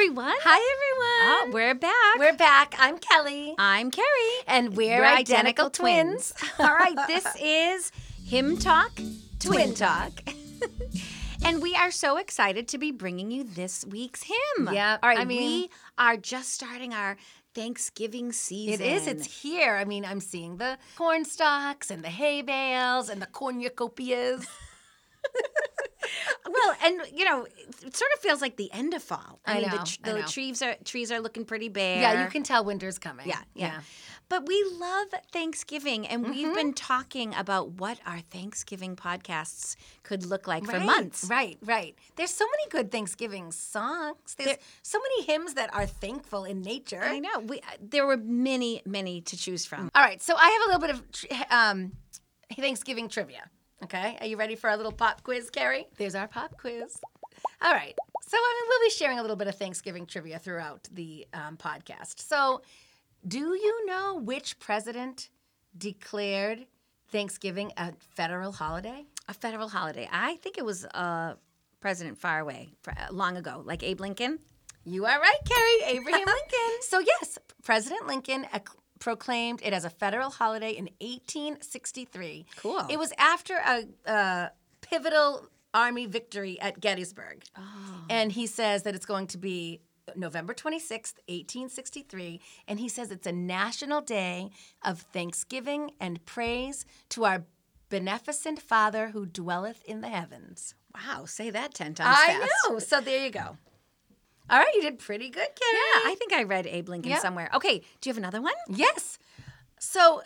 Hi, everyone. Hi, Oh, we're back. We're back. I'm Kelly. I'm Carrie. And we're, identical, twins. All right, this is Hymn Talk, Twin Twin Talk. and we are so excited to be bringing you this week's hymn. Yeah. All right, I mean- we are just starting our Thanksgiving season. It is. It's here. I mean, I'm seeing the corn stalks and the hay bales and the cornucopias. Well, and you know, it sort of feels like the end of fall. I mean, know, the, tr- I know. trees are trees are looking pretty bare. Yeah, you can tell winter's coming. Yeah, yeah. But we love Thanksgiving, and Mm-hmm. we've been talking about what our Thanksgiving podcasts could look like for months. Right, right. There's so many good Thanksgiving songs. There's There- so many hymns that are thankful in nature. I know. We uh, there were many, many to choose from. All right, so I have a little bit of um, Thanksgiving trivia. Okay, are you ready for our little pop quiz, Carrie? There's our pop quiz. All right, so I mean, we'll be sharing a little bit of Thanksgiving trivia throughout the um, podcast. So, do you know which president declared Thanksgiving a federal holiday? A federal holiday. I think it was uh, President far away, uh, long ago, like Abe Lincoln. You are right, Carrie. Abraham Lincoln. So, yes, President Lincoln proclaimed it as a federal holiday in 1863. Cool. It was after a, a pivotal Army victory at Gettysburg. Oh. And he says that it's going to be November 26th, 1863. And he says it's a national day of thanksgiving and praise to our beneficent Father who dwelleth in the heavens. Wow, say that ten times I fast. know. So there you go. All right, you did pretty good, Carrie. Yeah, I think I read Abe Lincoln Yep. somewhere. Okay, do you have another one? Yes. So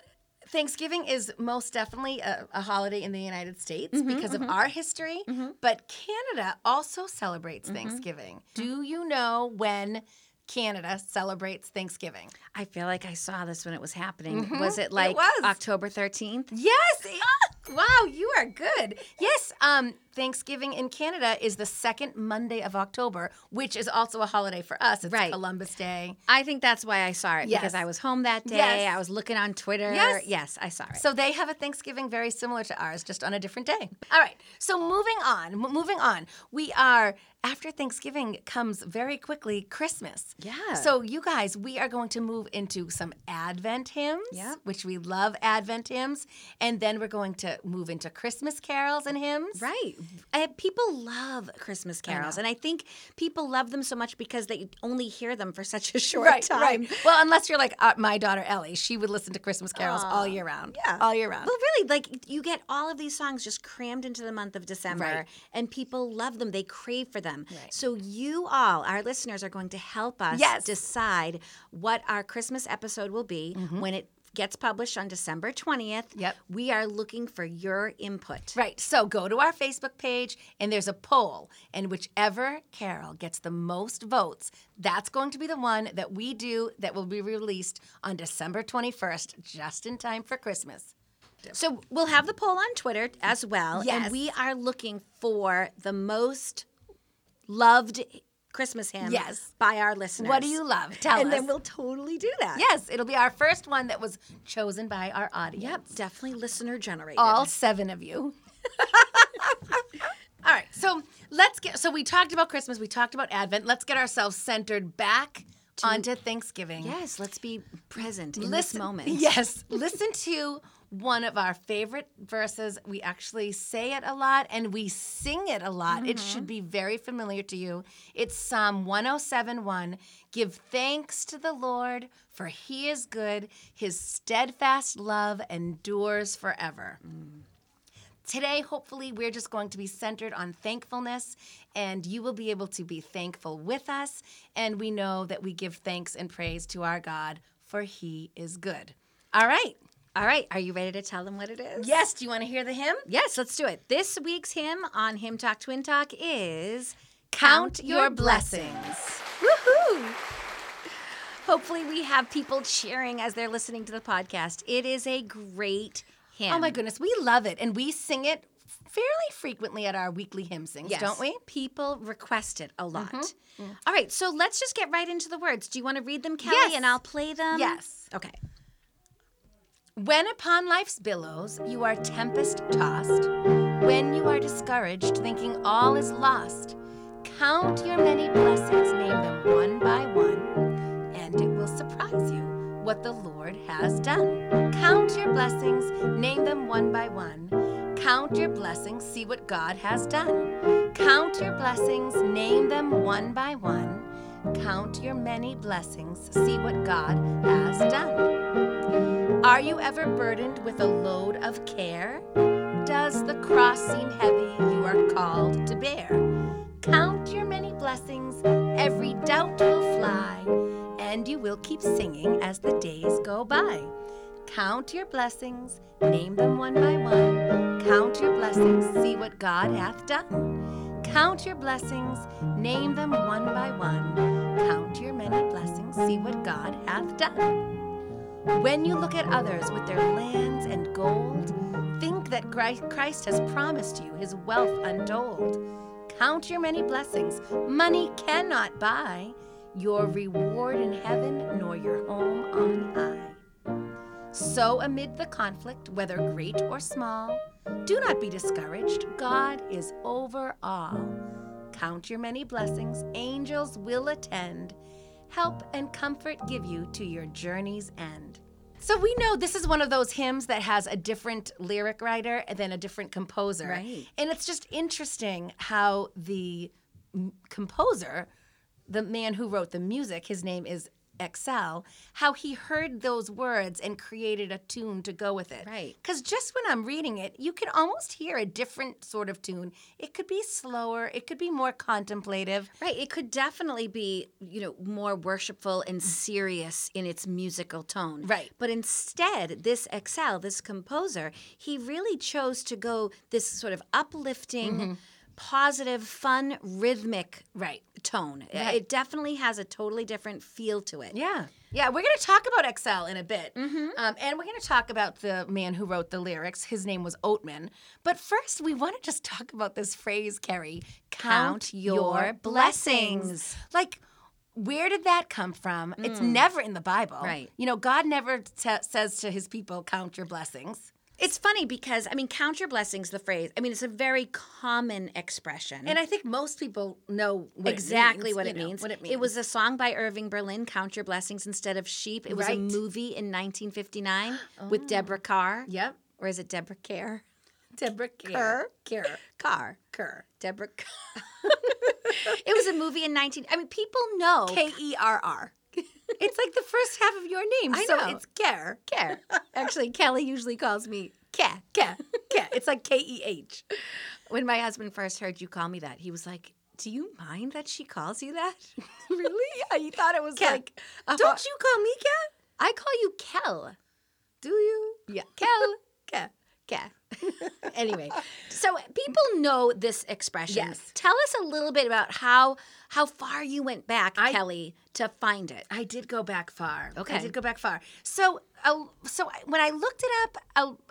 Thanksgiving is most definitely a, a holiday in the United States Mm-hmm, because of our history, but Canada also celebrates Mm-hmm. Thanksgiving. Do you know when Canada celebrates Thanksgiving? I feel like I saw this when it was happening. Was it like was. October 13th? Yes. wow, you are good. Yes, um, Thanksgiving in Canada is the second Monday of October, which is also a holiday for us. It's Right. Columbus Day. I think that's why I saw it Yes. because I was home that day. Yes. I was looking on Twitter. Yes. yes, I saw it. So they have a Thanksgiving very similar to ours, just on a different day. All right. So moving on, m- moving on. We are after Thanksgiving comes very quickly Christmas. Yeah. So you guys, we are going to move into some Advent hymns, Yep. which we love Advent hymns, and then we're going to move into Christmas carols and hymns. Right. Uh, people love Christmas carols, and I think people love them so much because they only hear them for such a short Right, time. right. Well, unless you're like uh, my daughter Ellie, she would listen to Christmas carols all year round. yeah. all year round. Well, really, like you get all of these songs just crammed into the month of December, Right. and people love them. They crave for them. Right. So you all, our listeners, are going to help us Yes. decide what our Christmas episode will be when it gets published on December twentieth. Mm-hmm. Yep. We are looking for your input. Right. So go to our Facebook page and there's a poll. And whichever carol gets the most votes, that's going to be the one that we do that will be released on December 21st, just in time for Christmas. So we'll have the poll on Twitter as well. Yes. And we are looking for the most loved Christmas hymn Yes. by our listeners. What do you love? Tell and us. And then we'll totally do that. yes, it'll be our first one that was chosen by our audience. Yep, definitely listener generated. All seven of you. All right, so let's get. So we talked about Christmas, we talked about Advent. Let's get ourselves centered back onto Thanksgiving. yes, let's be present in this moment. Yes, listen to one of our favorite verses. We actually say it a lot and we sing it a lot. It mm-hmm. should be very familiar to you. It's Psalm 1071. Give thanks to the Lord, for he is good. His steadfast love endures forever. Mm. Today, hopefully, we're just going to be centered on thankfulness, and you will be able to be thankful with us. And we know that we give thanks and praise to our God, for He is good. All right. All right, are you ready to tell them what it is? Yes, do you want to hear the hymn? Yes, let's do it. This week's hymn on Hymn Talk Twin Talk is Count Your Blessings. Woohoo! Hopefully, we have people cheering as they're listening to the podcast. It is a great hymn. Oh my goodness, we love it. And we sing it fairly frequently at our weekly hymn sings, Yes. don't we? People request it a lot. Mm-hmm, mm-hmm. All right, so let's just get right into the words. Do you want to read them, Kelly, Yes. and I'll play them? Yes. Okay. When upon life's billows you are tempest tossed, when you are discouraged, thinking all is lost, count your many blessings, name them one by one, and it will surprise you what the Lord has done. Count your blessings, name them one by one. Count your blessings, see what God has done. Count your blessings, name them one by one. Count your many blessings, see what God has done. Are you ever burdened with a load of care? Does the cross seem heavy you are called to bear? Count your many blessings, every doubt will fly, and you will keep singing as the days go by. Count your blessings, name them one by one. Count your blessings, see what God hath done. Count your blessings, name them one by one. Count your many blessings, see what God hath done. When you look at others with their lands and gold, think that Christ has promised you his wealth untold. Count your many blessings, money cannot buy your reward in heaven nor your home on high. So, amid the conflict, whether great or small, do not be discouraged. God is over all. Count your many blessings, angels will attend, help and comfort give you to your journey's end. So, we know this is one of those hymns that has a different lyric writer than a different composer. Right. And it's just interesting how the m- composer, the man who wrote the music, his name is Excell, how he heard those words and created a tune to go with it. Right. Because just when I'm reading it, you can almost hear a different sort of tune. It could be slower, it could be more contemplative. Right. It could definitely be, you know, more worshipful and mm. serious in its musical tone. Right. But instead, this Excell, this composer, he really chose to go this sort of uplifting, mm-hmm. Positive, fun, rhythmic Right. tone. Right. It definitely has a totally different feel to it. Yeah. Yeah, we're going to talk about Excell in a bit. Um, and we're going to talk about the man who wrote the lyrics. His name was Oatman. But first, we want to just talk about this phrase, Carrie count, your blessings. Like, where did that come from? It's never in the Bible. Right. You know, God never t- says to his people, count your blessings. It's funny because, I mean, count your blessings, the phrase, I mean, it's a very common expression. And I think most people know what it exactly means, what it know, means. What it means. was a song by Irving Berlin, Count Your Blessings Instead of Sheep. It was a movie in 1959 with oh. Deborah Carr. Yep. Or is it Deborah Kerr? Deborah Kerr. Kerr. Carr. Kerr. Deborah Carr. it was a movie in 19 I mean people know K E R R. It's like the first half of your name. I so know. it's Kerr. Kerr. Actually, Kelly usually calls me Kerr. Kerr. Kerr. It's like K E H. When my husband first heard you call me that, he was like, "Do you mind that she calls you that?" Really? Yeah, you thought it was Kerr. like. Don't you call me Kerr? I call you Kel. Do you? Yeah, Kel. Kerr. Kel. anyway, so people know this expression. Yes. Tell us a little bit about how how far you went back, I- Kelly, to find it. I did go back far. Okay. I did go back far. So, uh, so when I looked it up,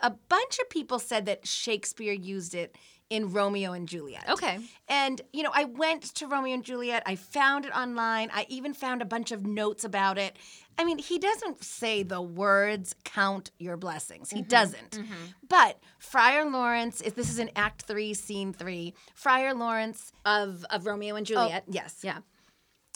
a, a bunch of people said that Shakespeare used it in Romeo and Juliet. Okay. And you know, I went to Romeo and Juliet. I found it online. I even found a bunch of notes about it. I mean, he doesn't say the words "count your blessings." He doesn't. But Friar Lawrence, if this is in Act Three, Scene Three, Friar Lawrence Of of Romeo and Oh, Juliet. yes. Yeah.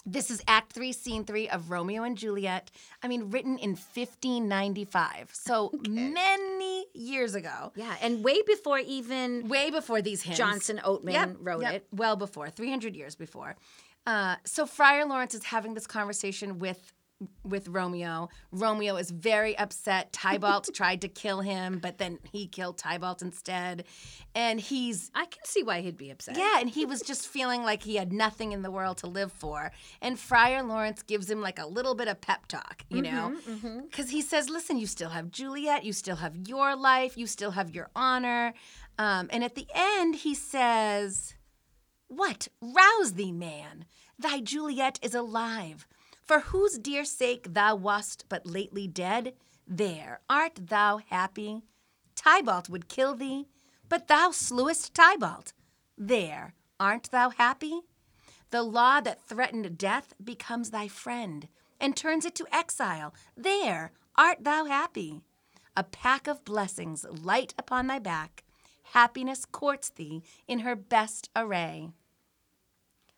This is Act Three, Scene Three of Romeo and Juliet. I mean, written in 1595, so many years ago, Yeah, and way before even way before these hymns. Johnson Oatman Yep, wrote yep, it. well before, 300 years before. Uh, so Friar Lawrence is having this conversation with with Romeo. Romeo is very upset. Tybalt tried to kill him, but then he killed Tybalt instead. And he's I can see why he'd be upset. yeah, and he was just feeling like he had nothing in the world to live for. And Friar Lawrence gives him like a little bit of pep talk, you know? Because he says, listen, you still have Juliet, you still have your life, you still have your honor. Um, and at the end, he says, What? Rouse thee, man. Thy Juliet is alive. For whose dear sake thou wast but lately dead, there art thou happy. Tybalt would kill thee, but thou slewest Tybalt. There art thou happy. The law that threatened death becomes thy friend and turns it to exile. There art thou happy. A pack of blessings light upon thy back. Happiness courts thee in her best array.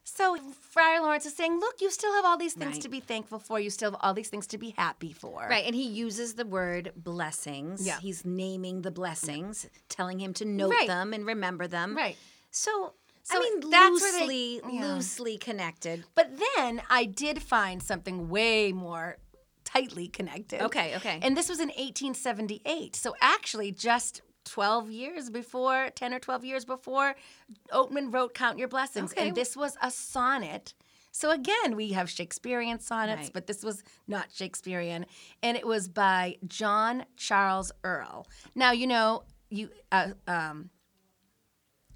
So Friar Lawrence is saying, look, you still have all these things Right. to be thankful for. You still have all these things to be happy for. Right, and he uses the word blessings. Yeah. He's naming the blessings, telling him to note Right. them and remember them. Right. So, So I mean, that's where they- loosely, yeah. loosely connected. But then I did find something way more tightly connected. Okay, okay. And this was in 1878. So actually, just 12 years before, 10 or 12 years before, Oatman wrote Count Your Blessings. Okay. And this was a sonnet. So again, we have Shakespearean sonnets, Right. but this was not Shakespearean. And it was by John Charles Earle. Now, you know, you. Uh, um,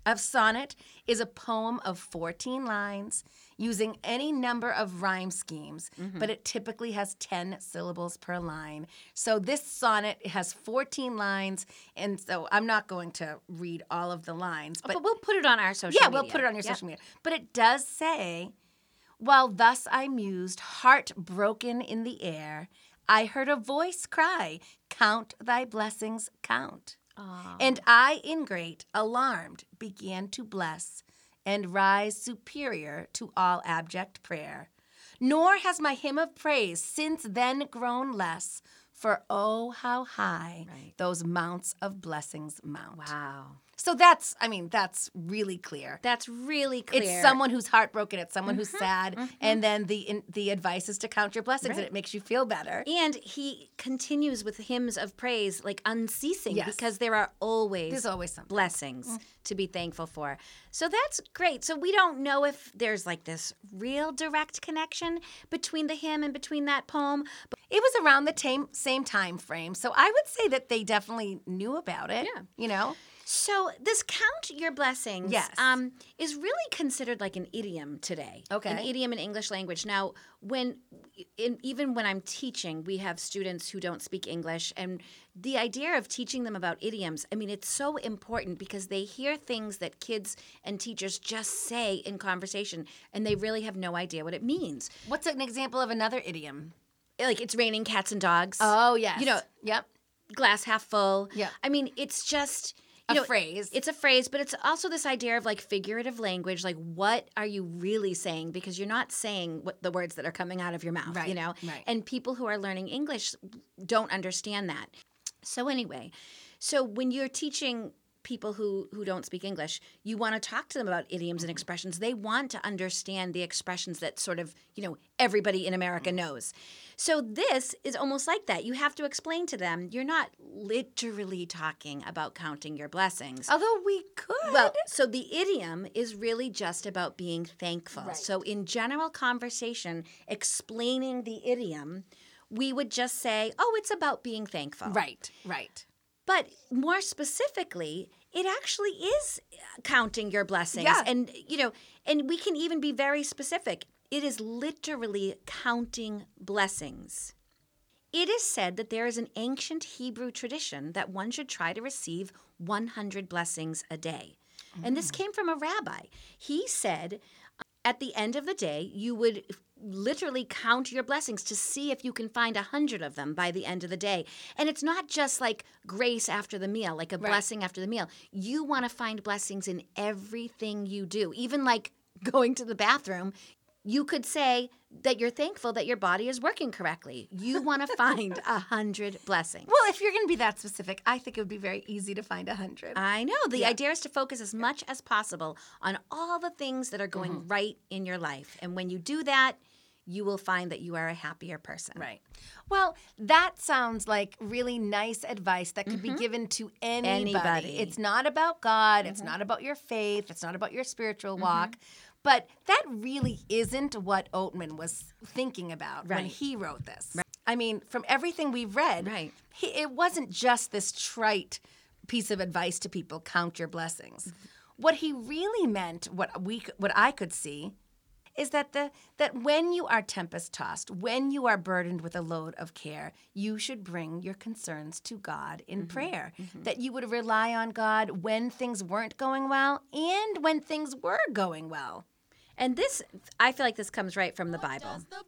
a sonnet is a poem of 14 lines using any number of rhyme schemes, mm-hmm. but it typically has 10 syllables per line. So this sonnet has 14 lines, and so I'm not going to read all of the lines, oh, But, but we'll put it on our social yeah, media. we'll put it on your Yep. social media. But it does say, while thus I mused, heart broken in the air, I heard a voice cry, Count thy blessings, count. And I, ingrate, alarmed, began to bless and rise superior to all abject prayer. Nor has my hymn of praise since then grown less, for oh, how high Right. those mounts of blessings mount. Wow. So that's, I mean, that's really clear. That's really clear. It's someone who's heartbroken. It's someone who's Mm-hmm, sad, and then the in, the advice is to count your blessings, and it makes you feel better. And he continues with hymns of praise like unceasing Yes. because there are always There's always blessings to be thankful for. So that's great. So we don't know if there's like this real direct connection between the hymn and between that poem. But It was around the same same time frame, so I would say that they definitely knew about it. Yeah. you know. So this count your blessings Yes. um, is really considered like an idiom today. Okay. An idiom in English language. Now, when in, even when I'm teaching, we have students who don't speak English and the idea of teaching them about idioms, I mean, it's so important because they hear things that kids and teachers just say in conversation and they really have no idea what it means. What's an example of another idiom? Like it's raining cats and dogs. Oh yes, You know, yep. glass half full. Yeah. I mean, it's just A know, phrase. It's a phrase, but it's also this idea of like figurative language. Like, what are you really saying? Because you're not saying what the words that are coming out of your mouth, you know. right. And people who are learning English don't understand that. So anyway, so when you're teaching people who who don't speak English, you want to talk to them about idioms and expressions. They want to understand the expressions that sort of, you know, everybody in America mm-hmm. knows. So this is almost like that. You have to explain to them you're not literally talking about counting your blessings. Although we could. Well, so the idiom is really just about being thankful. Right. So in general conversation, explaining the idiom, we would just say, "Oh, it's about being thankful." right, right. But more specifically, it actually is uh, counting your blessings. Yeah. And you know, and we can even be very specific. It is literally counting blessings. It is said that there is an ancient Hebrew tradition that one should try to receive 100 blessings a day. And this mm. came from a rabbi. He said uh, at the end of the day, you would literally count your blessings to see if you can find a hundred of them by the end of the day. And it's not just like grace after the meal, like a blessing after the meal. You want to find blessings in everything you do, even like going to the bathroom. You could say that you're thankful that your body is working correctly. You want to find a hundred blessings. Well, if you're going to be that specific, I think it would be very easy to find a hundred. I know. The idea is to focus as much as possible on all the things that are going mm-hmm. right in your life. And when you do that, you will find that you are a happier person. Right. Well, that sounds like really nice advice that could be mm-hmm. given to anybody. Anybody. It's not about God, it's mm-hmm. not about your faith, it's not about your spiritual mm-hmm. walk. But that really isn't what Oatman was thinking about when he wrote this. I mean, from everything we've read, Right. he, it wasn't just this trite piece of advice to people count your blessings. What he really meant, what we what I could see, is that the that when you are tempest tossed, when you are burdened with a load of care, you should bring your concerns to God in mm-hmm. prayer. Mm-hmm. That you would rely on God when things weren't going well and when things were going well. And this, I feel like this comes right from the Bible. Does the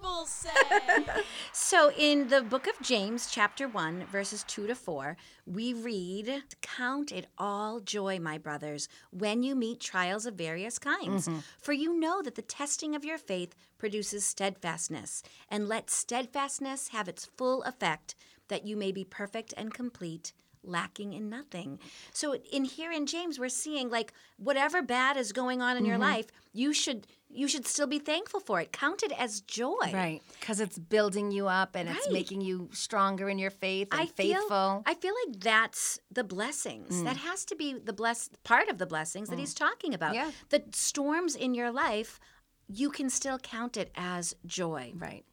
Bible say? So, in the book of James, chapter 1, verses 2 to 4, we read Count it all joy, my brothers, when you meet trials of various kinds. Mm-hmm. For you know that the testing of your faith produces steadfastness. And let steadfastness have its full effect, that you may be perfect and complete. Lacking in nothing. So in here in James, we're seeing like whatever bad is going on in your mm-hmm. life, you should you should still be thankful for it. Count it as joy. Right. Because it's building you up and it's making you stronger in your faith and I faithful. Feel, I feel like that's the blessings. Mm. That has to be the bless part of the blessings that mm. he's talking about. Yeah. The storms in your life, you can still count it as joy. Right.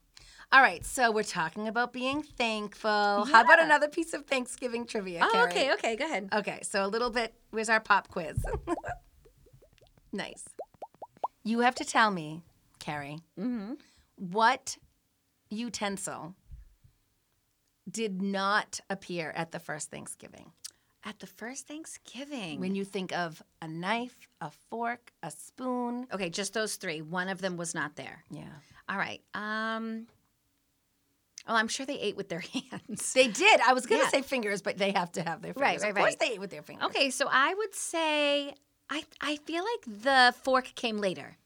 All right, so we're talking about being thankful. How about another piece of Thanksgiving trivia? Oh, Carrie? okay, okay, go ahead. Okay, so a little bit. Where's our pop quiz? nice. You have to tell me, Carrie, Mm-hmm. what utensil did not appear at the first Thanksgiving? At the first Thanksgiving. When you think of a knife, a fork, a spoon. okay, just those three. One of them was not there. Yeah. All right. Um. Well, I'm sure they ate with their hands. They did. I was going to Yeah. say fingers, but they have to have their fingers. Right, right, of course right. they ate with their fingers. Okay, so I would say I I feel like the fork came later.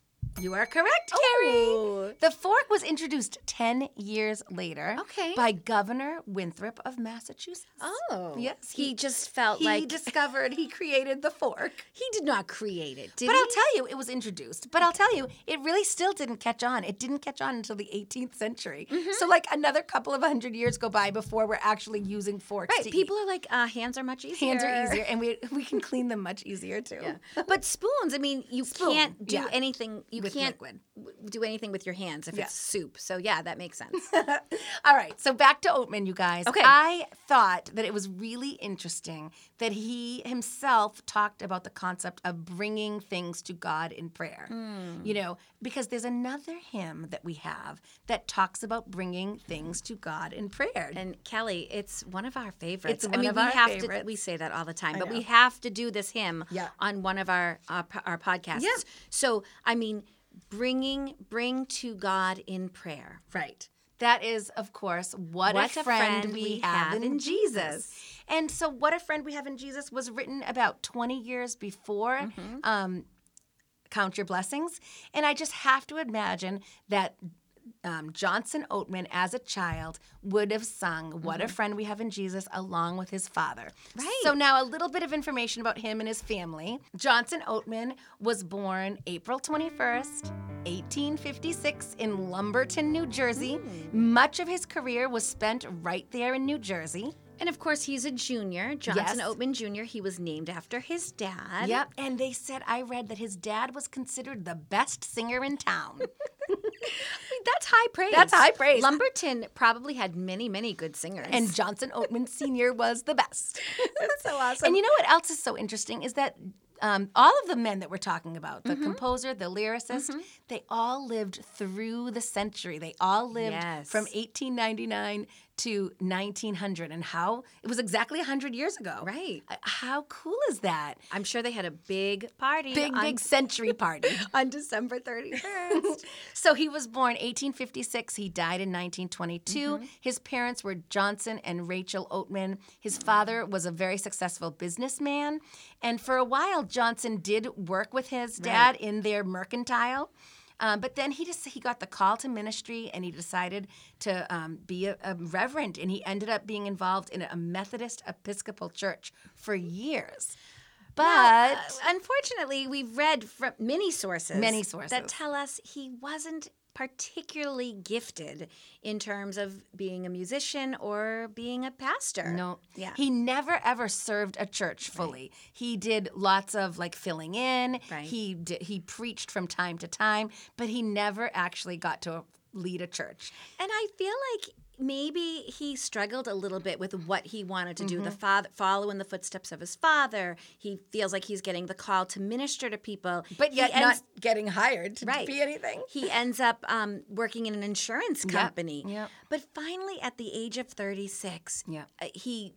You are correct, Carrie. Oh. The fork was introduced 10 years later Okay. by Governor Winthrop of Massachusetts. Oh. Yes, He, he- just felt like He like discovered, he created the fork. he did not create it, did But he? I'll tell you, it was introduced. But I'll tell you, it really still didn't catch on. It didn't catch on until the 18th century. Mm-hmm. So, like, another couple of hundred years go by before we're actually using forks. Right. to People eat. are like, uh, hands are much easier. Hands are easier, and we, we can clean them much easier, too. but spoons, I mean, you Spoon, can't do yeah. anything. You With can't liquid. do anything with your hands if Yeah. it's soup. So yeah, that makes sense. All right, so back to Oatman, you guys. Okay. I thought that it was really interesting that he himself talked about the concept of bringing things to God in prayer. You know, because there's another hymn that we have that talks about bringing things to God in prayer. and Kelly, it's one of our favorites. It's I one mean, of we our have favorites. to. We say that all the time, I but we have to do this hymn Yeah. on one of our uh, our podcasts. Yeah. So I mean, bringing bring to God in prayer. Right. That is, of course, what, What a, friend we have in Jesus. And so, What a Friend We Have in Jesus was written about 20 years before Mm-hmm. um, Count Your Blessings. And I just have to imagine that um, Johnson Oatman, as a child, would have sung What a Friend We Have in Jesus along with his father. Mm-hmm. Right. So, now a little bit of information about him and his family. Johnson Oatman was born April 21st, 1856, in Lumberton, New Jersey. Much of his career was spent right there in New Jersey. And of course, he's a junior, Johnson Yes. Oatman Jr. He was named after his dad. Yep. And they said, I read that his dad was considered the best singer in town. That's high praise. That's high praise. Lumberton probably had many, many good singers. and Johnson Oatman Sr. was the best. that's so awesome. And you know what else is so interesting is that um, all of the men that we're talking about, Mm-hmm. the composer, the lyricist, they all lived through the century. They all lived Yes. from 1899 to 1900. And how it was exactly 100 years ago. Right. Uh, How cool is that? I'm sure they had a big party. Big, on, big century party. on December 31st. So he was born 1856. He died in 1922. His parents were Johnson and Rachel Oatman. His father was a very successful businessman. And for a while, Johnson did work with his dad in their mercantile. Um, but then he just he got the call to ministry and he decided to um, be a, a reverend and he ended up being involved in a Methodist Episcopal church for years. But Now, uh, unfortunately, we've read from many sources, Many sources. that tell us he wasn't particularly gifted in terms of being a musician or being a pastor. No. Yeah. He never ever served a church fully. He did lots of like filling in. Right. He did, he preached from time to time, but he never actually got to lead a church. And I feel like maybe he struggled a little bit with what he wanted to do. Mm-hmm. The father follow in the footsteps of his father. He feels like he's getting the call to minister to people, But yet ends- not getting hired to Right. be anything. He ends up um, working in an insurance company. yep. But finally, at the age of 36, Yep. uh, he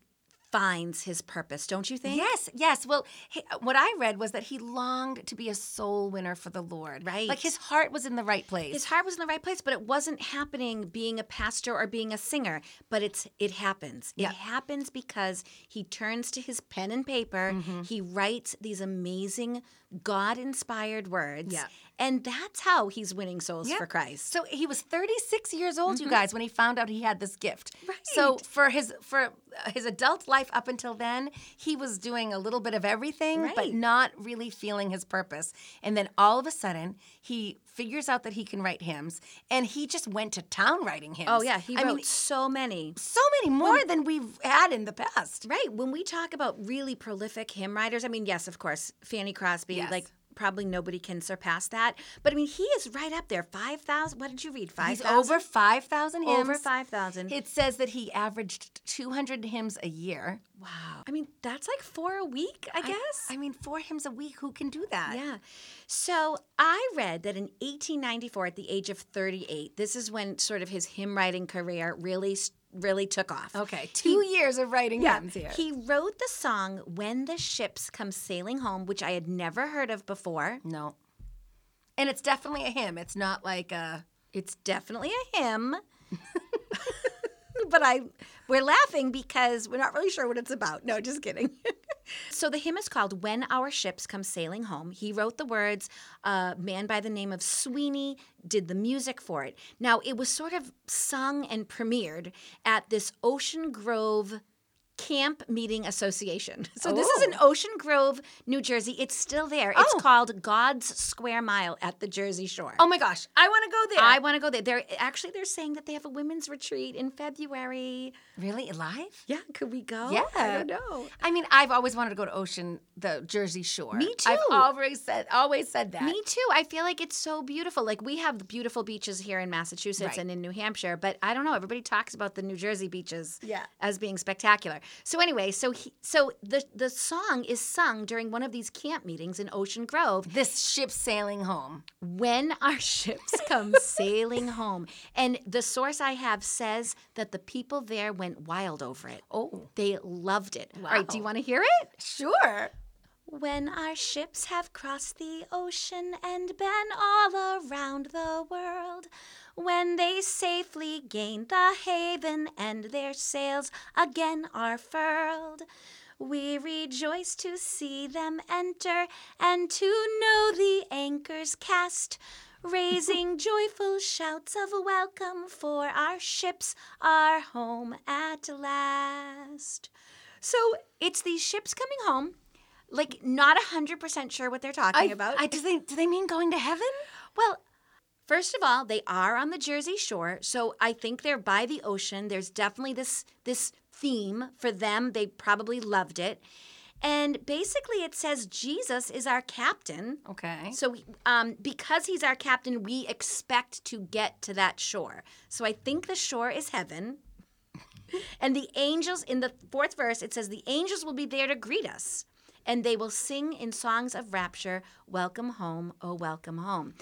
finds his purpose, don't you think? Yes, yes. Well, he, what I read was that he longed to be a soul winner for the Lord. Right. Like his heart was in the right place. His heart was in the right place, but it wasn't happening being a pastor or being a singer. But it's it happens. Yeah. It happens because he turns to his pen and paper. Mm-hmm. He writes these amazing God-inspired words. Yeah. And that's how he's winning souls Yeah. for Christ. So he was 36 years old, you guys, when he found out he had this gift. Mm-hmm. Right. So for his for uh, his adult life up until then, he was doing a little bit of everything, but not really feeling his purpose. And then all of a sudden, he figures out that he can write hymns, and he just went to town writing hymns. Oh yeah, he I wrote mean, so many. so many more than we've had in the past. Right. When we talk about really prolific hymn writers, I mean, yes, of course, Fanny Crosby, Yes. like probably nobody can surpass that. But I mean, he is right up there. 5,000. What did you read? 5,000? He's over 5,000 hymns. Over 5,000. It says that he averaged 200 hymns a year. Wow. I mean, that's like four a week, I guess. I mean, four hymns a week. Who can do that? yeah. So I read that in 1894, at the age of 38, this is when sort of his hymn writing career really, really took off. Okay, two years of writing Yeah, hymns here. he wrote the song "When the Ships Come Sailing Home," which I had never heard of before. no. And it's definitely a hymn. It's not like a. It's definitely a hymn. but I we're laughing because we're not really sure what it's about. No, just kidding. so the hymn is called When Our Ships Come Sailing Home. He wrote the words. A man by the name of Sweeney did the music for it. Now it was sort of sung and premiered at this Ocean Grove Camp Meeting Association. So this is in oh. Ocean Grove, New Jersey. It's still there. It's Oh. called God's Square Mile at the Jersey Shore. Oh my gosh, I want to go there. I want to go there. They're actually they're saying that they have a women's retreat in February. really live? Yeah, could we go? Yeah. I don't know. I mean, I've always wanted to go to Ocean, the Jersey Shore. Me too. I've always said, always said that. Me too. I feel like it's so beautiful. Like we have beautiful beaches here in Massachusetts Right. and in New Hampshire, but I don't know. Everybody talks about the New Jersey beaches Yeah. as being spectacular. So anyway, so he, so the the song is sung during one of these camp meetings in Ocean Grove. This ship sailing home. when our ships come sailing home. And the source I have says that the people there went wild over it. Oh. They loved it. All right, do you want to hear it? Sure. When our ships have crossed the ocean and been all around the world, when they safely gain the haven and their sails again are furled, we rejoice to see them enter and to know the anchors cast, raising joyful shouts of welcome, for our ships are home at last. So it's these ships coming home, like not a 100% sure what they're talking I, about. I, do, they, do they mean going to heaven? Well, first of all, they are on the Jersey Shore, so I think they're by the ocean. There's definitely this this theme for them. They probably loved it. And basically it says Jesus is our captain. Okay. So um, because he's our captain, we expect to get to that shore. So I think the shore is heaven. And the angels, in the fourth verse, it says, The angels will be there to greet us, and they will sing in songs of rapture, Welcome home, oh, welcome home.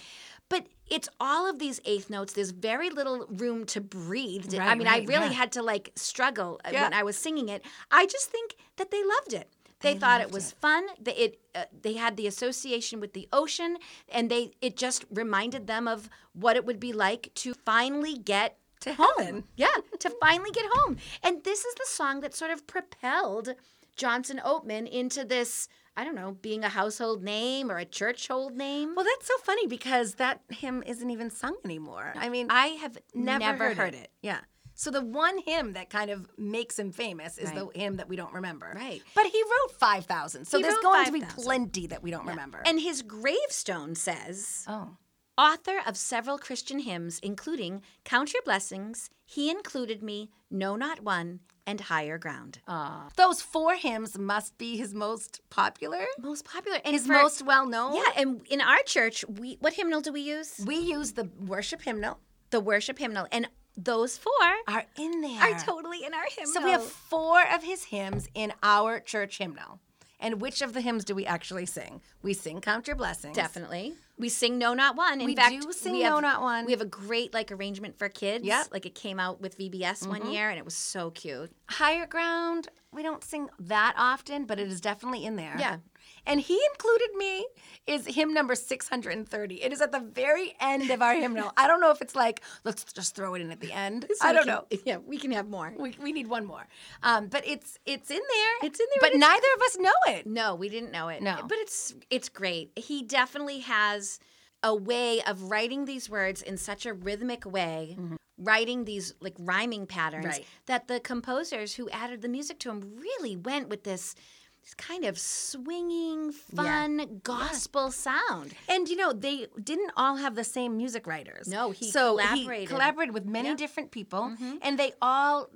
But it's all of these eighth notes. There's very little room to breathe. I Right, mean, I really yeah. had to like struggle uh, Yeah. when I was singing it. I just think that they loved it. They, thought it was fun. They, it, uh, they had the association with the ocean, and they it just reminded them of what it would be like to finally get To home. heaven. Yeah, to finally get home. And this is the song that sort of propelled Johnson Oatman into this, I don't know, being a household name or a churchhold name. Well, that's so funny because that hymn isn't even sung anymore. I mean, I have never, never, heard, it. Yeah. So the one hymn that kind of makes him famous is the hymn that we don't remember. Right. But he wrote 5,000. So He there's going to be 5,000. plenty that we don't remember. And his gravestone says, oh. Author of several Christian hymns, including Count Your Blessings, He Included Me, No Not One, and Higher Ground. Those four hymns must be his most popular, most popular and his for- most well known. Yeah, and in our church, we what hymnal do we use? We use the worship hymnal. The worship hymnal, and those four Are in there. are totally in our hymnal. So we have four of his hymns in our church hymnal. And which of the hymns do we actually sing? We sing Count Your Blessings. Definitely. We sing No Not One. In We fact, do sing we No Not One. We have a great like arrangement for kids. Yep. Like it came out with VBS one mm-hmm. year and it was so cute. Higher Ground, we don't sing that often, but it is definitely in there. Yeah. And He Included Me is hymn number 630. It is at the very end of our hymnal. I don't know if it's like, let's just throw it in at the end. So I don't can- know. Yeah, we can have more. We, we need one more. Um, but it's it's in there. It's in there But neither of us know it. No, we didn't know it. No. But it's it's great. He definitely has a way of writing these words in such a rhythmic way, writing these like rhyming patterns Right. that the composers who added the music to him really went with this this kind of swinging, fun gospel sound. And you know, they didn't all have the same music writers. No, he so collaborated. He collaborated with many Yep. different people, mm-hmm. and they all,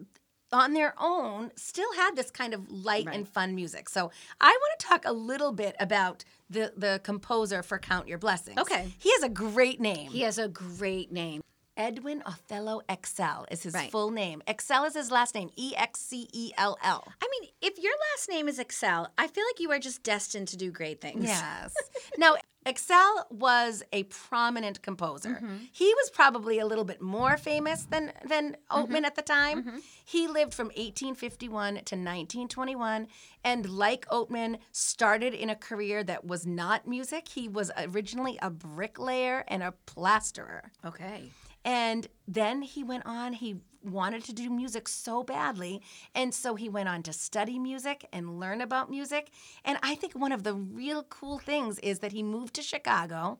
on their own, still had this kind of light Right. and fun music. So I want to talk a little bit about the the composer for Count Your Blessings. Okay. he has a great name. He has a great name. Edwin Othello Excell is his Right. full name. Excell is his last name. E X C E L L. I mean, if your last name is Excell, I feel like you are just destined to do great things. Yes. now, Excell was a prominent composer. Mm-hmm. He was probably a little bit more famous than than Mm-hmm. Oatman at the time. He lived from 1851 to 1921 and like Oatman started in a career that was not music. He was originally a bricklayer and a plasterer. Okay. And then he went on, he wanted to do music so badly. And so he went on to study music and learn about music. And I think one of the real cool things is that he moved to Chicago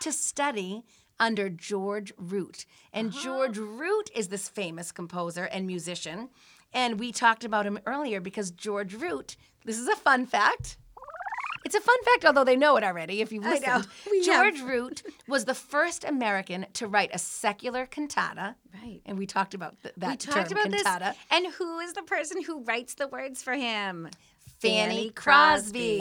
to study under George Root. And uh-huh. George Root is this famous composer and musician. And we talked about him earlier because George Root, this is a fun fact. It's a fun fact, although they know it already if you've listened. We George Root was the first American to write a secular cantata. Right. And we talked about th- that we talked term, about cantata. this. And who is the person who writes the words for him? Fanny Crosby.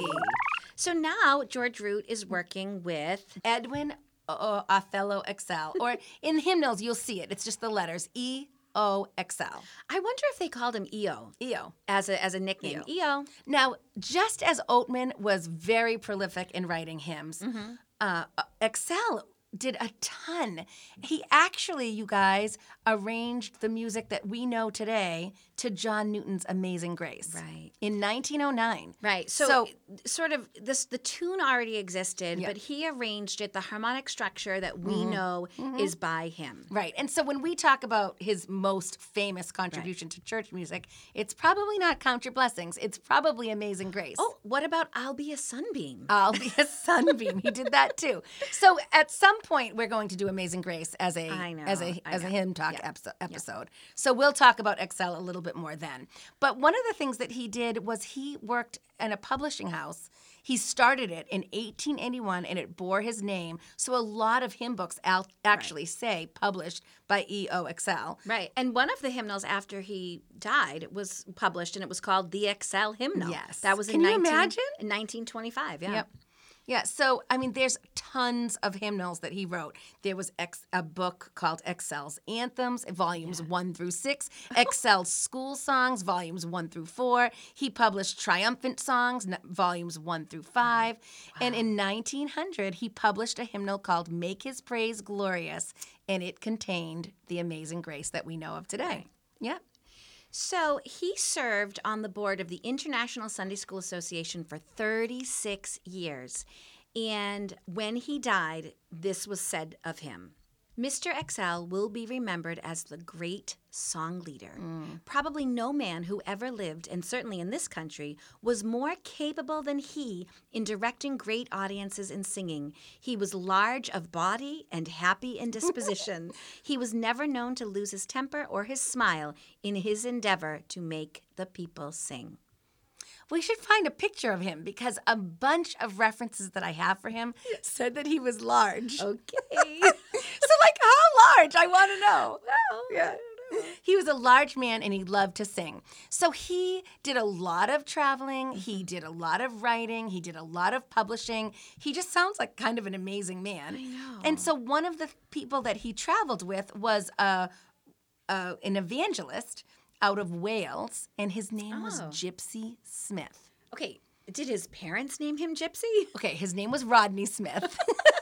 So now George Root is working with Edwin Othello Excell. Or in hymnals, you'll see it. It's just the letters E O X L. I wonder if they called him EO EO. as a as a nickname. EO. Now, just as Oatman was very prolific in writing hymns, Mm-hmm. uh, Excell did a ton. He actually, you guys, arranged the music that we know today to John Newton's Amazing Grace. Right. In 1909. Right. So, So- sort of this the tune already existed, Yeah. but he arranged it the harmonic structure that we mm-hmm. know mm-hmm. is by him. Right. And so when we talk about his most famous contribution to church music, it's probably not Count Your Blessings. It's probably Amazing Grace. Oh, what about I'll be a sunbeam? I'll be a sunbeam. he did that too. So at some point we're going to do Amazing Grace as a know, as a as a hymn talk Yeah. episo- episode. So we'll talk about Excell a little bit more then. But one of the things that he did was he worked in a publishing house. He started it in 1881 and it bore his name. So a lot of hymn books al- actually say published by E.O. Excell. Right. And one of the hymnals after he died was published and it was called The Excell Hymnal. Yes. That was Can in you 19 imagine? in 1925. Yeah. Yep. Yeah, so I mean, there's tons of hymnals that he wrote. There was ex- a book called Excell's Anthems, volumes one through six, Excell's School Songs, volumes one through four. He published Triumphant Songs, n- volumes one through mm, five. And in 1900, he published a hymnal called Make His Praise Glorious, and it contained the amazing grace that we know of today. Yep. So he served on the board of the International Sunday School Association for 36 years. And when he died, this was said of him Mr. Excell will be remembered as the great song leader. Mm. Probably no man who ever lived, and certainly in this country, was more capable than he in directing great audiences in singing. He was large of body and happy in disposition. he was never known to lose his temper or his smile in his endeavor to make the people sing. We should find a picture of him because a bunch of references that I have for him said that he was large. Okay. like, how large? I want to know. Well, yeah. He was a large man and he loved to sing. So he did a lot of traveling, he did a lot of writing, he did a lot of publishing. He just sounds like kind of an amazing man. I know. And so one of the people that he traveled with was a, a an evangelist out of Wales and his name was Oh. Gypsy Smith. okay. Did his parents name him Gypsy? Okay, his name was Rodney Smith.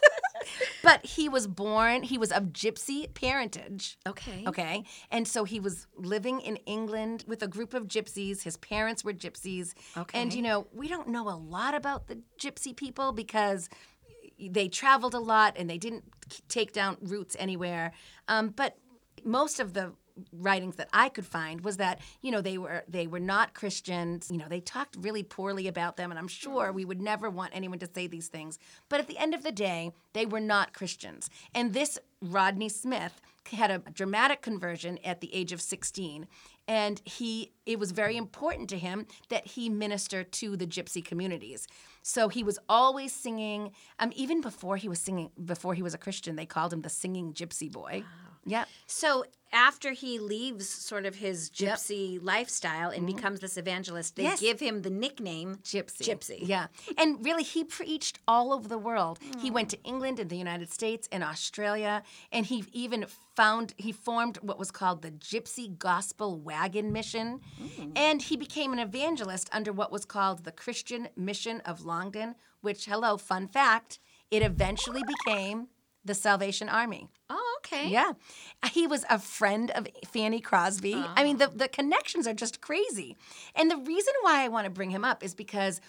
but he was born, he was of gypsy parentage. Okay. Okay. And so he was living in England with a group of gypsies. His parents were gypsies. Okay. And, you know, we don't know a lot about the gypsy people because they traveled a lot and they didn't take down roots anywhere. Um, but most of the writings that I could find was that you know they were they were not Christians. You know they talked really poorly about them and I'm sure we would never want anyone to say these things. But at the end of the day they were not Christians. And this Rodney Smith had a dramatic conversion at the age of 16 and he it was very important to him that he minister to the gypsy communities. So he was always singing um, even before he was singing before he was a christian they called him the singing gypsy boy yeah So after he leaves sort of his Yep. gypsy lifestyle and mm-hmm. becomes this evangelist, they Yes. give him the nickname Gypsy. Gypsy. Yeah. And really, he preached all over the world. He went to England and the United States and Australia, and he even found, he formed what was called the Gypsy Gospel Wagon Mission. Mm. And he became an evangelist under what was called the Christian Mission of London, which, hello, fun fact, it eventually became the Salvation Army. Oh, okay. Yeah. He was a friend of Fanny Crosby. I mean, the, the connections are just crazy. And the reason why I want to bring him up is because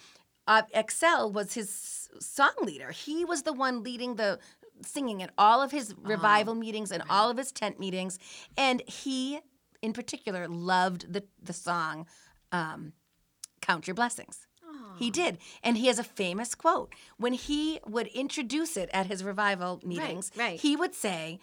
uh, Excell was his song leader. He was the one leading the singing at all of his revival meetings and all of his tent meetings. And he, in particular, loved the, the song um, Count Your Blessings. He did. And he has a famous quote. When he would introduce it at his revival meetings, right. he would say,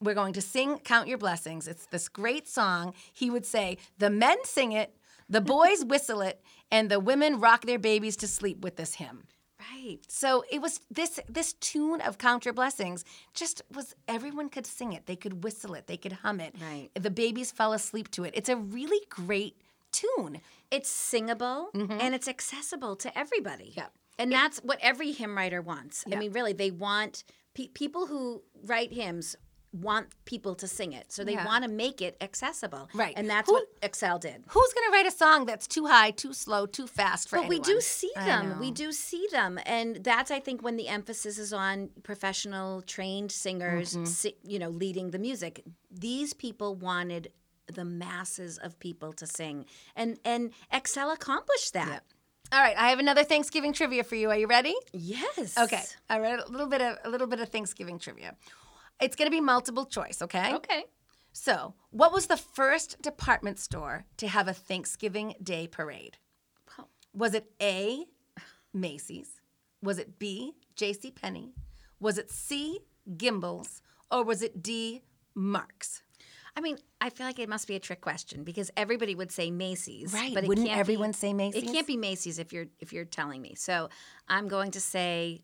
We're going to sing Count Your Blessings. It's this great song. He would say, The men sing it, the boys whistle it, and the women rock their babies to sleep with this hymn. Right. So it was this this tune of Count Your Blessings just was everyone could sing it. They could whistle it, they could hum it. Right. The babies fell asleep to it. It's a really great tune. It's singable and it's accessible to everybody. Mm-hmm. Yep. And that's what every hymn writer wants. Yeah. I mean, really, they want pe- people who write hymns want people to sing it. So they Yeah. want to make it accessible. Right. And that's Who- what Excell did. Who's going to write a song that's too high, too slow, too fast for But we do see them. We do see them, and that's I think when the emphasis is on professional, trained singers, Mm-hmm. si- you know, leading the music. These people wanted the masses of people to sing, and and Excell accomplished that. All right, I have another Thanksgiving trivia for you. Are you ready? Yes. Okay. All right, a little bit of a little bit of Thanksgiving trivia. It's going to be multiple choice, okay? Okay. So, what was the first department store to have a Thanksgiving Day parade? Wow. Was it A, Macy's? Was it B, J.C. Penney? Was it C, Gimbels? Or was it D, Marks? I mean, I feel like it must be a trick question because everybody would say Macy's, Right. But Wouldn't everyone be, say Macy's? It can't be Macy's if you're if you're telling me. So I'm going to say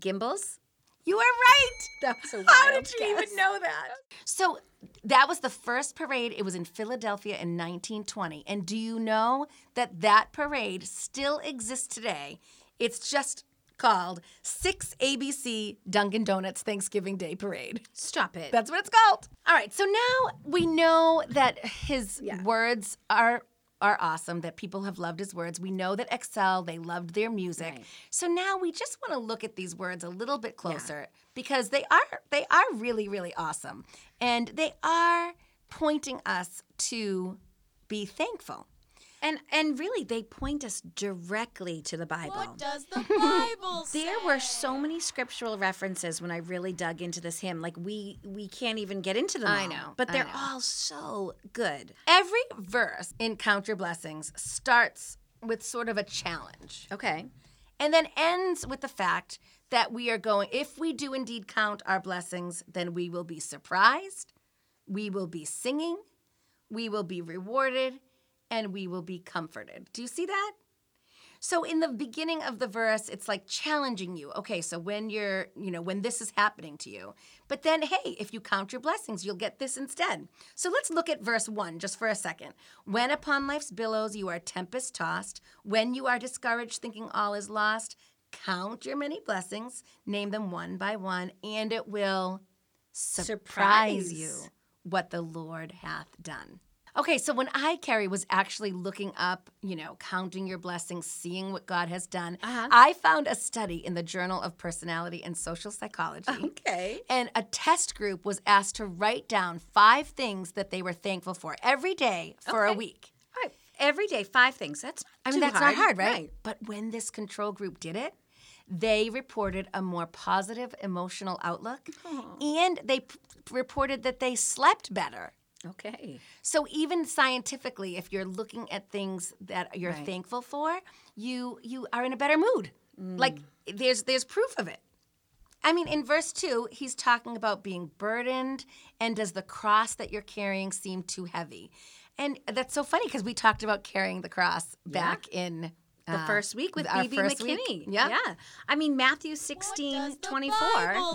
Gimbels. You are right. That was a How did you even know that? So that was the first parade. It was in Philadelphia in 1920. And do you know that that parade still exists today? It's just called 6 ABC Dunkin' Donuts Thanksgiving Day Parade. Stop it. That's what it's called. All right, so now we know that his Yeah. words are are awesome that people have loved his words. We know that Excell, they loved their music. Right. So now we just want to look at these words a little bit closer because they are they are really really awesome. And they are pointing us to be thankful. And and really, they point us directly to the Bible. What does the Bible say? There were so many scriptural references when I really dug into this hymn. Like we we can't even get into them. I all, know, but they're know. all so good. Every verse in Count Your Blessings starts with sort of a challenge. Okay. and then ends with the fact that we are going, if we do indeed count our blessings, then we will be surprised, we will be singing, we will be rewarded, and we will be comforted. Do you see that? So in the beginning of the verse, it's like challenging you. Okay, so when you're, you know, when this is happening to you. But then, hey, if you count your blessings, you'll get this instead. So let's look at verse one just for a second. When upon life's billows you are tempest tossed, when you are discouraged, thinking all is lost, count your many blessings, name them one by one, and it will surprise, Surprise. you what the Lord hath done. Okay, so when I, Carrie, was actually looking up, you know, counting your blessings, seeing what God has done, Uh-huh. I found a study in the Journal of Personality and Social Psychology. Okay. And a test group was asked to write down five things that they were thankful for every day for a week. Right. Every day, five things. That's not I mean, that's hard. not hard, right? But when this control group did it, they reported a more positive emotional outlook and they p- reported that they slept better. Okay. So even scientifically, if you're looking at things that you're Right. thankful for, you you are in a better mood. Mm. Like there's there's proof of it. I mean, in verse two, he's talking about being burdened, and does the cross that you're carrying seem too heavy? And that's so funny because we talked about carrying the cross back in The uh, first week with BB McKinney. week. Yeah. Yeah. I mean, Matthew What 16, 24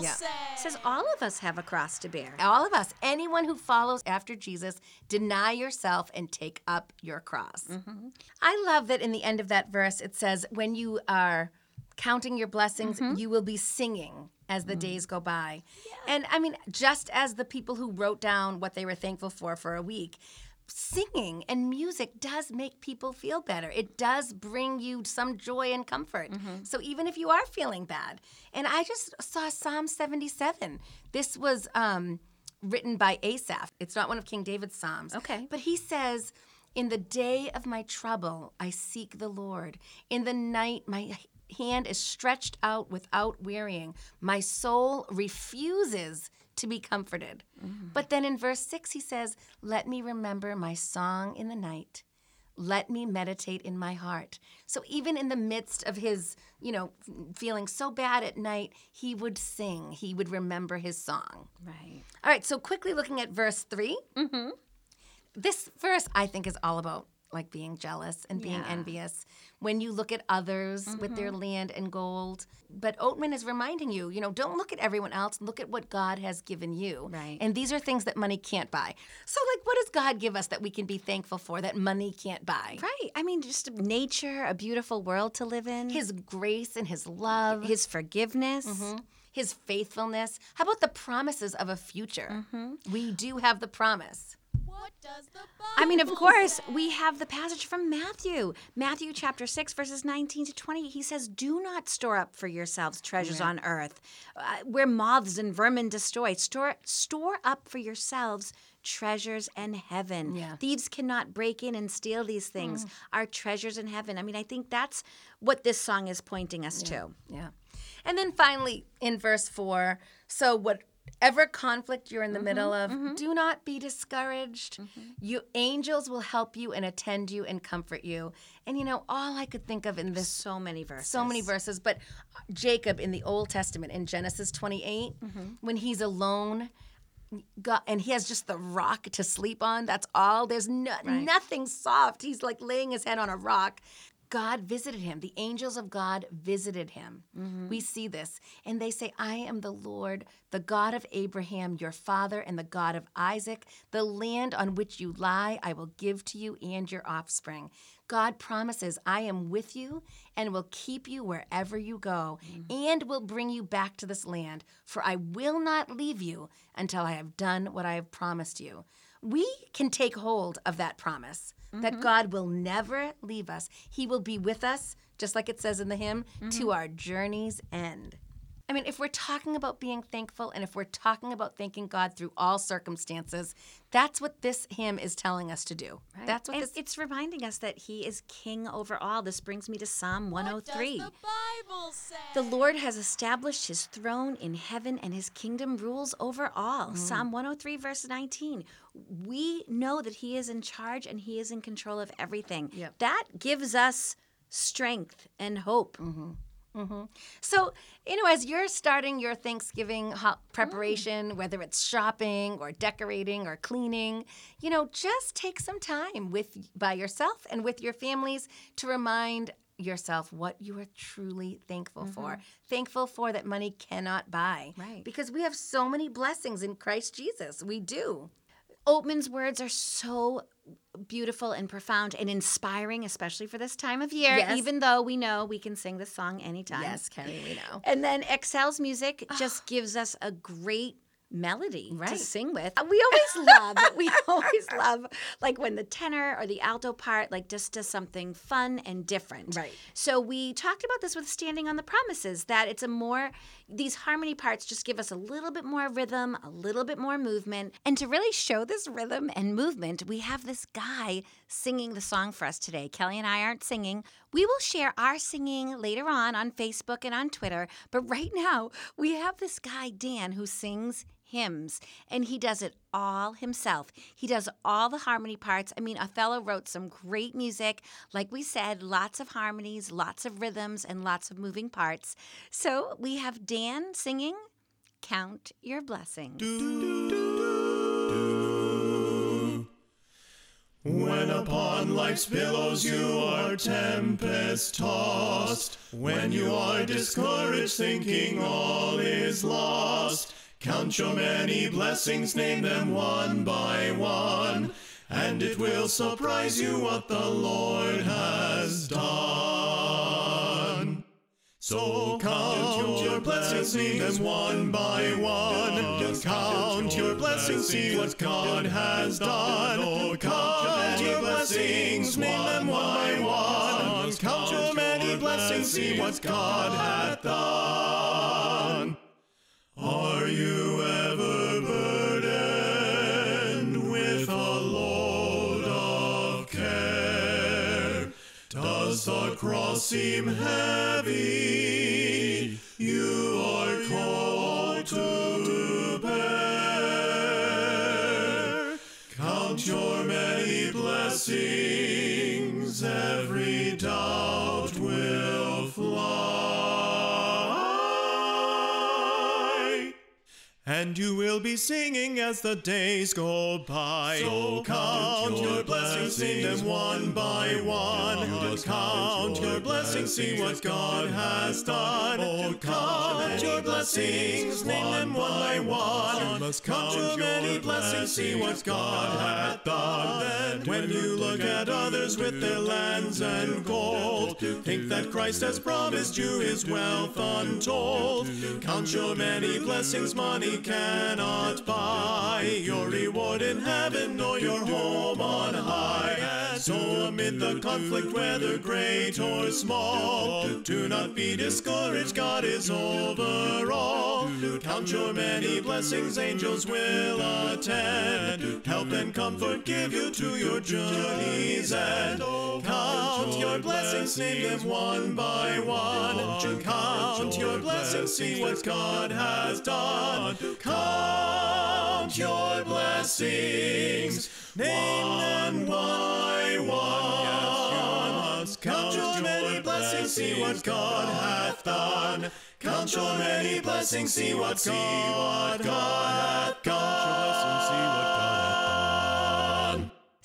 Yeah. say? says all of us have a cross to bear. All of us, anyone who follows after Jesus, deny yourself and take up your cross. Mm-hmm. I love that in the end of that verse, it says, when you are counting your blessings, mm-hmm. you will be singing as the mm. days go by. And I mean, just as the people who wrote down what they were thankful for for a week, singing and music does make people feel better. It does bring you some joy and comfort. So even if you are feeling bad, and I just saw Psalm 77. This was um, written by Asaph. It's not one of King David's psalms. Okay. But he says, "In the day of my trouble, I seek the Lord. In the night, my hand is stretched out without wearying. My soul refuses." To be comforted. But then in verse 6, he says, Let me remember my song in the night. Let me meditate in my heart. So even in the midst of his, you know, feeling so bad at night, he would sing. He would remember his song. Right. All right, so quickly looking at verse 3. Mm-hmm. This verse, I think, is all about like being jealous and being Yeah. envious when you look at others with their land and gold. But Oatman is reminding you, you know, don't look at everyone else, look at what God has given you. Right. And these are things that money can't buy. So, like, what does God give us that we can be thankful for that money can't buy? Right. I mean, just nature, a beautiful world to live in. His grace and his love. his forgiveness. Mhm. His faithfulness. How about the promises of a future? We do have the promise. What does the Bible I mean, of course, say? we have the passage from Matthew. Matthew chapter 6, verses 19 to 20. He says, Do not store up for yourselves treasures on earth, uh, where moths and vermin destroy. Store, store up for yourselves treasures in heaven. Yeah. Thieves cannot break in and steal these things. Our treasures in heaven. I mean, I think that's what this song is pointing us to. Yeah. And then finally, in verse four, so whatever conflict you're in the mm-hmm, middle of, mm-hmm. do not be discouraged. Mm-hmm. You angels will help you and attend you and comfort you. And you know, all I could think of in this So many verses. so many verses, but uh, Jacob in the Old Testament in Genesis 28, when he's alone. God, and he has just the rock to sleep on. That's all. There's no, nothing soft. He's like laying his head on a rock. God visited him. The angels of God visited him. Mm-hmm. We see this. And they say, I am the Lord, the God of Abraham, your father, and the God of Isaac. The land on which you lie, I will give to you and your offspring. God promises, I am with you and will keep you wherever you go mm-hmm. and will bring you back to this land, for I will not leave you until I have done what I have promised you. We can take hold of that promise that mm-hmm. God will never leave us. He will be with us, just like it says in the hymn, to mm-hmm. our journey's end. I mean, if we're talking about being thankful and if we're talking about thanking God through all circumstances, that's what this hymn is telling us to do. That's what this it's reminding us that he is king over all. This brings me to Psalm What 103. does the Bible say? The Lord has established his throne in heaven and his kingdom rules over all. Mm. Psalm 103, verse 19. We know that he is in charge and he is in control of everything. Yep. That gives us strength and hope. Mm-hmm. Mm-hmm. So, you know, as you're starting your Thanksgiving preparation, mm. whether it's shopping or decorating or cleaning, you know, just take some time with by yourself and with your families to remind yourself what you are truly thankful for. Mm-hmm. Thankful for that money cannot buy. Right. Because we have so many blessings in Christ Jesus. We do. Oatman's words are so beautiful and profound and inspiring, especially for this time of year, Yes. even though we know we can sing this song anytime. Yes, Kenny, we know. And then Excell's music ah. just gives us a great melody to sing with. We always love, we always love like when the tenor or the alto part like just does something fun and different. Right. So we talked about this with Standing on the Promises that it's a more these harmony parts just give us a little bit more rhythm, a little bit more movement. And to really show this rhythm and movement, we have this guy singing the song for us today. Kelly and I aren't singing. We will share our singing later on on Facebook and on Twitter, but right now we have this guy Dan who sings hymns and he does it all himself. He does all the harmony parts. I mean, Othello wrote some great music. Like we said, lots of harmonies, lots of rhythms, and lots of moving parts. So we have Dan singing Count Your Blessings. When upon life's billows you are tempest tossed, when you are discouraged thinking all is lost, count your many blessings, name them one by one, and it will surprise you what the Lord has done. So count your blessings, name them one by one. Count your blessings, see what God has done. Count your blessings, name them one by one. Count your many blessings, see what God hath done. Does the cross seem heavy? You are called to bear. Count your many blessings, every doubt will fly. And you will be singing as the days go by. So count your blessings, sing them one by one. Count your blessings, see what God has done. Oh, count your blessings, name them one by one. You must Count your many blessings, see what God hath done. Then When you look at others with their lands and gold, think that Christ has promised you his wealth untold. Count your many blessings, money cannot buy your reward in heaven or your home on high. So amid the conflict, whether great or small, do not be discouraged, God is over all. Count your many blessings, angels will attend, help and comfort give you to your journey's end. Count your blessings, name them one by one. Count your blessings, see what God has done. Count your blessings, name them one by one. Many blessings, see what God hath done. Count your many blessings, see what God, God hath done.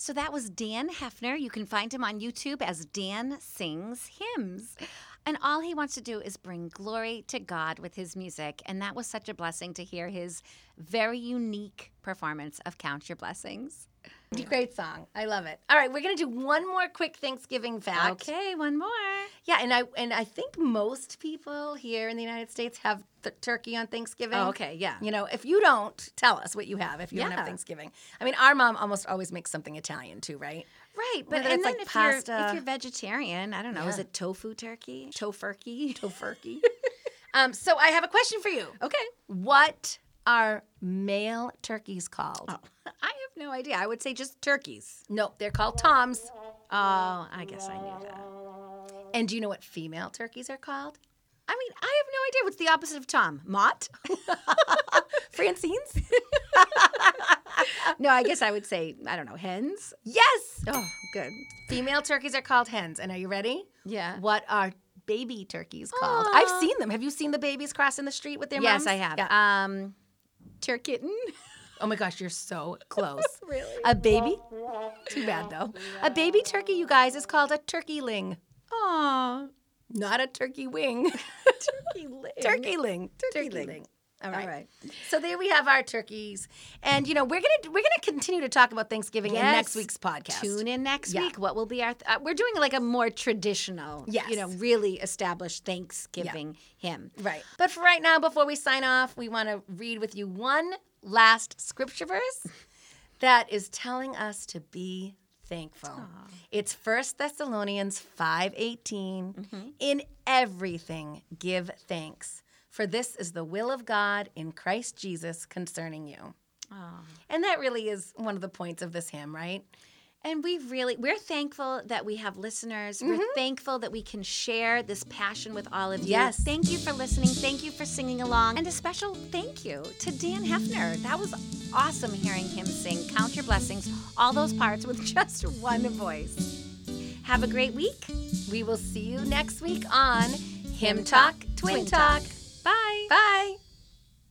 So that was Dan Hefner. You can find him on YouTube as Dan Sings Hymns. And all he wants to do is bring glory to God with his music. And that was such a blessing to hear his very unique performance of Count Your Blessings. Great song. I love it. All right, we're gonna do one more quick Thanksgiving fact. Okay, one more. Yeah, and I and I think most people here in the United States have th- turkey on Thanksgiving. Oh, okay, yeah. You know, if you don't, tell us what you have if you don't Yeah. have Thanksgiving. I mean, our mom almost always makes something Italian too, right? Right, but Whether and it's then like if pasta. you're if you're vegetarian, I don't know, is Yeah. it tofu turkey? Tofurkey? Tofurkey. um, so I have a question for you. Okay. What are male turkeys called? Oh, I have no idea. I would say just turkeys. No, they're called toms. Oh, I guess I knew that. And do you know what female turkeys are called? I mean, I have no idea. What's the opposite of Tom? Mott? Francine's? no, I guess I would say, I don't know, hens? yes. Oh, good. Female turkeys are called hens. And are you ready? Yeah. What are baby turkeys called? I've seen them. Have you seen the babies crossing the street with their Yes, moms? I have. Yeah. Um, turkitten? Oh my gosh, you're so close. Really? A baby? Too bad though. A baby turkey, you guys, is called a turkeyling. Oh, not a turkey wing. turkey ling. turkey ling. Turkey, ling. ling. All right. All right. So there we have our turkeys, and you know we're gonna we're gonna continue to talk about Thanksgiving in next week's podcast. Tune in next Yeah. week. What will be our? Th- uh, we're doing like a more traditional, Yes. you know, really established Thanksgiving hymn. Right. But for right now, before we sign off, we want to read with you one last scripture verse that is telling us to be thankful. It's First Thessalonians 5:18. In everything give thanks, for this is the will of God in Christ Jesus concerning you. And that really is one of the points of this hymn, right? And we really, we're thankful that we have listeners. We're mm-hmm. thankful that we can share this passion with all of you. Yes. Thank you for listening. Thank you for singing along. And a special thank you to Dan Hefner. That was awesome hearing him sing Count Your Blessings, all those parts with just one voice. Have a great week. We will see you next week on Hymn Talk, Twin Talk. Bye.